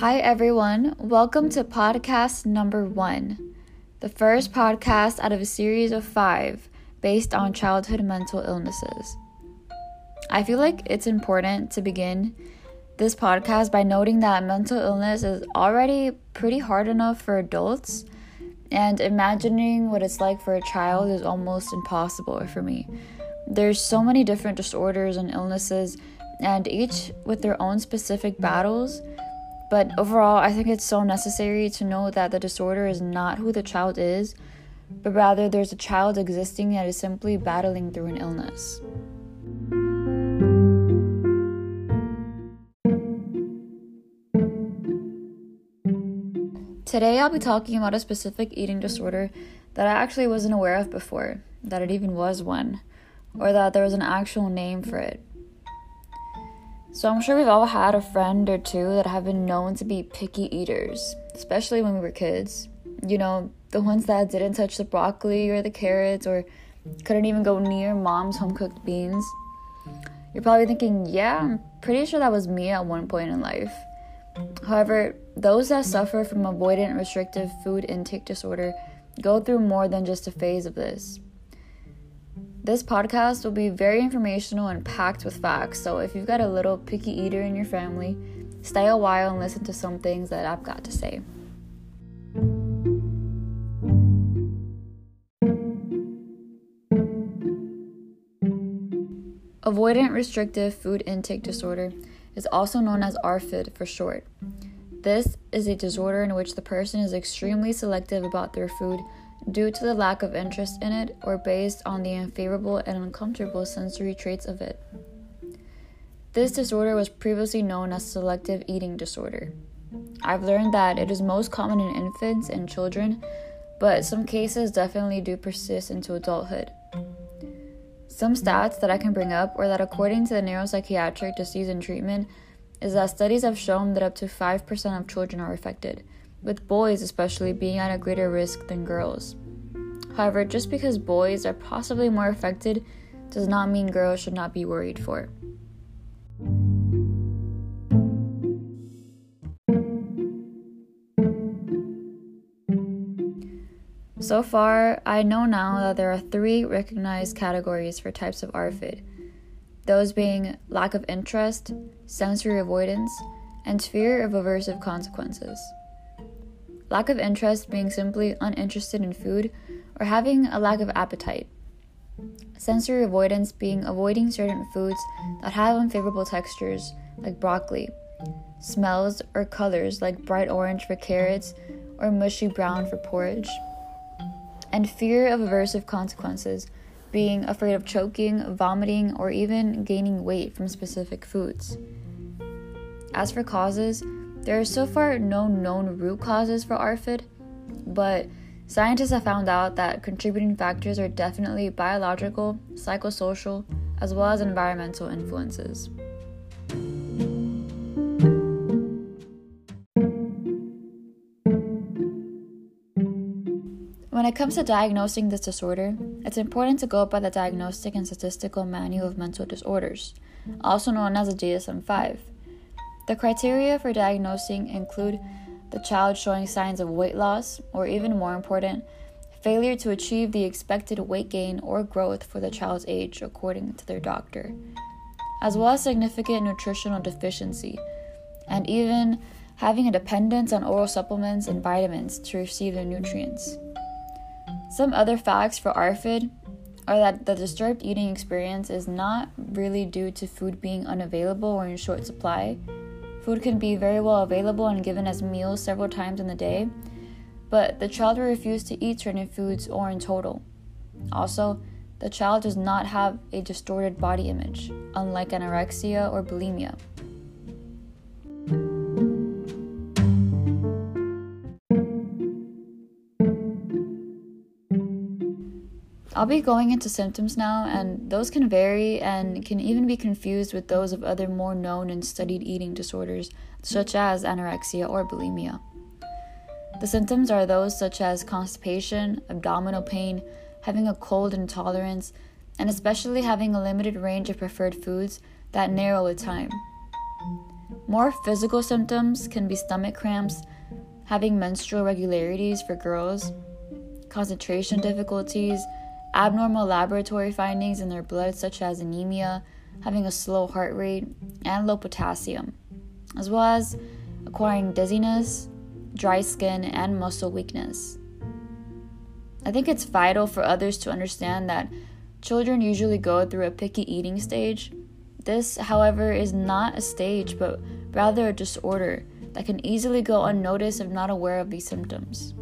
Hi, everyone. Welcome to podcast number one, the first podcast out of a series of five based on childhood mental illnesses. I feel like it's important to begin this podcast by noting that mental illness is already pretty hard enough for adults, and imagining what it's like for a child is almost impossible for me. There's so many different disorders and illnesses, and each with their own specific battles but overall, I think it's so necessary to know that the disorder is not who the child is, but rather there's a child existing that is simply battling through an illness. Today, I'll be talking about a specific eating disorder that I actually wasn't aware of before, that it even was one, or that there was an actual name for it. So I'm sure we've all had a friend or two that have been known to be picky eaters, especially when we were kids. You know, the ones that didn't touch the broccoli or the carrots or couldn't even go near mom's home cooked beans. You're probably thinking, yeah, I'm pretty sure that was me at one point in life. However, those that suffer from avoidant restrictive food intake disorder go through more than just a phase of this. This podcast will be very informational and packed with facts, so if you've got a little picky eater in your family, stay a while and listen to some things that I've got to say. Avoidant restrictive food intake disorder is also known as ARFID for short. This is a disorder in which the person is extremely selective about their food due to the lack of interest in it or based on the unfavorable and uncomfortable sensory traits of it. This disorder was previously known as selective eating disorder. I've learned that it is most common in infants and children, but some cases definitely do persist into adulthood. Some stats that I can bring up are that according to the Neuropsychiatric Disease and Treatment, is that studies have shown that up to 5% of children are affected, with boys especially being at a greater risk than girls. However, just because boys are possibly more affected does not mean girls should not be worried for. So far, I know now that there are three recognized categories for types of ARFID those being lack of interest, sensory avoidance, and fear of aversive consequences. Lack of interest being simply uninterested in food or having a lack of appetite. Sensory avoidance being avoiding certain foods that have unfavorable textures, like broccoli, smells or colors, like bright orange for carrots or mushy brown for porridge, and fear of aversive consequences, being afraid of choking, vomiting, or even gaining weight from specific foods. As for causes, there are so far no known root causes for ARFID, but scientists have found out that contributing factors are definitely biological, psychosocial, as well as environmental influences. When it comes to diagnosing this disorder, it's important to go by the Diagnostic and Statistical Manual of Mental Disorders, also known as the DSM 5. The criteria for diagnosing include the child showing signs of weight loss, or even more important, failure to achieve the expected weight gain or growth for the child's age according to their doctor, as well as significant nutritional deficiency, and even having a dependence on oral supplements and vitamins to receive their nutrients. Some other facts for ARFID are that the disturbed eating experience is not really due to food being unavailable or in short supply Food can be very well available and given as meals several times in the day, but the child will refuse to eat certain foods or in total. Also, the child does not have a distorted body image, unlike anorexia or bulimia. I'll be going into symptoms now, and those can vary and can even be confused with those of other more known and studied eating disorders, such as anorexia or bulimia. The symptoms are those such as constipation, abdominal pain, having a cold intolerance, and especially having a limited range of preferred foods that narrow with time. More physical symptoms can be stomach cramps, having menstrual irregularities for girls, concentration difficulties, abnormal laboratory findings in their blood, such as anemia, having a slow heart rate, and low potassium, as well as acquiring dizziness, dry skin, and muscle weakness. I think it's vital for others to understand that children usually go through a picky eating stage. This, however, is not a stage, but rather a disorder that can easily go unnoticed if not aware of these symptoms.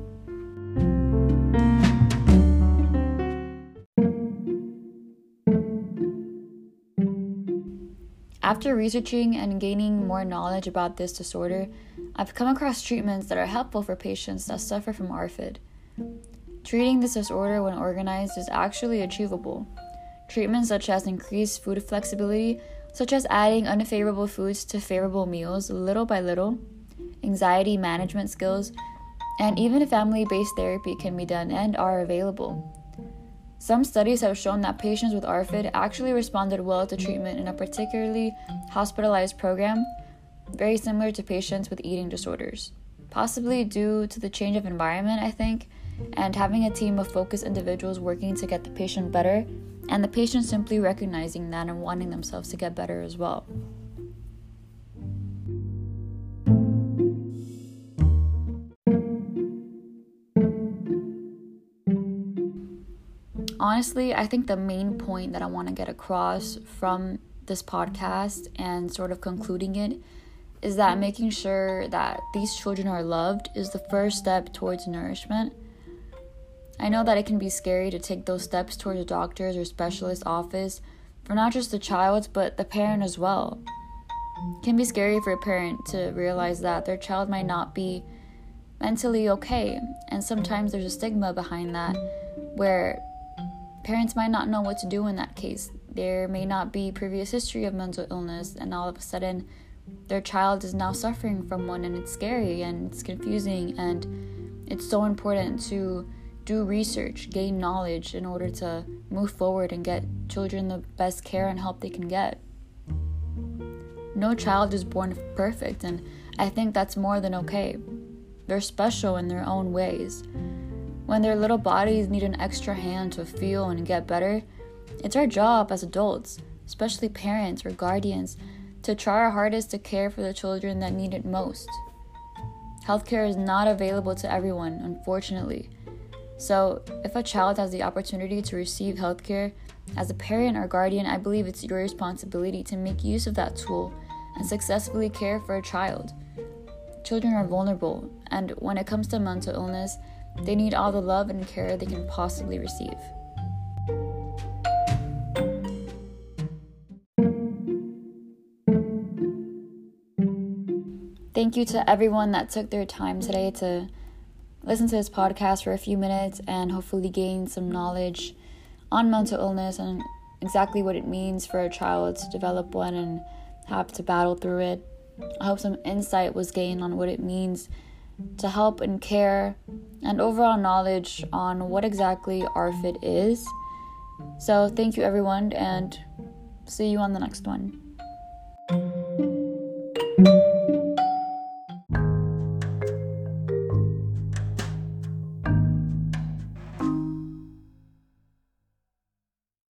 After researching and gaining more knowledge about this disorder, I've come across treatments that are helpful for patients that suffer from ARFID. Treating this disorder when organized is actually achievable. Treatments such as increased food flexibility, such as adding unfavorable foods to favorable meals little by little, anxiety management skills, and even family based therapy can be done and are available. Some studies have shown that patients with ARFID actually responded well to treatment in a particularly hospitalized program, very similar to patients with eating disorders. Possibly due to the change of environment, I think, and having a team of focused individuals working to get the patient better, and the patient simply recognizing that and wanting themselves to get better as well. Honestly, I think the main point that I want to get across from this podcast and sort of concluding it is that making sure that these children are loved is the first step towards nourishment. I know that it can be scary to take those steps towards a doctor's or specialist office for not just the child but the parent as well. It can be scary for a parent to realize that their child might not be mentally okay, and sometimes there's a stigma behind that where Parents might not know what to do in that case. There may not be previous history of mental illness, and all of a sudden, their child is now suffering from one, and it's scary and it's confusing. And it's so important to do research, gain knowledge in order to move forward and get children the best care and help they can get. No child is born perfect, and I think that's more than okay. They're special in their own ways. When their little bodies need an extra hand to feel and get better, it's our job as adults, especially parents or guardians, to try our hardest to care for the children that need it most. Healthcare is not available to everyone, unfortunately. So, if a child has the opportunity to receive healthcare, as a parent or guardian, I believe it's your responsibility to make use of that tool and successfully care for a child. Children are vulnerable, and when it comes to mental illness, they need all the love and care they can possibly receive. Thank you to everyone that took their time today to listen to this podcast for a few minutes and hopefully gain some knowledge on mental illness and exactly what it means for a child to develop one and have to battle through it. I hope some insight was gained on what it means to help and care and overall knowledge on what exactly ARFID is. So, thank you everyone, and see you on the next one.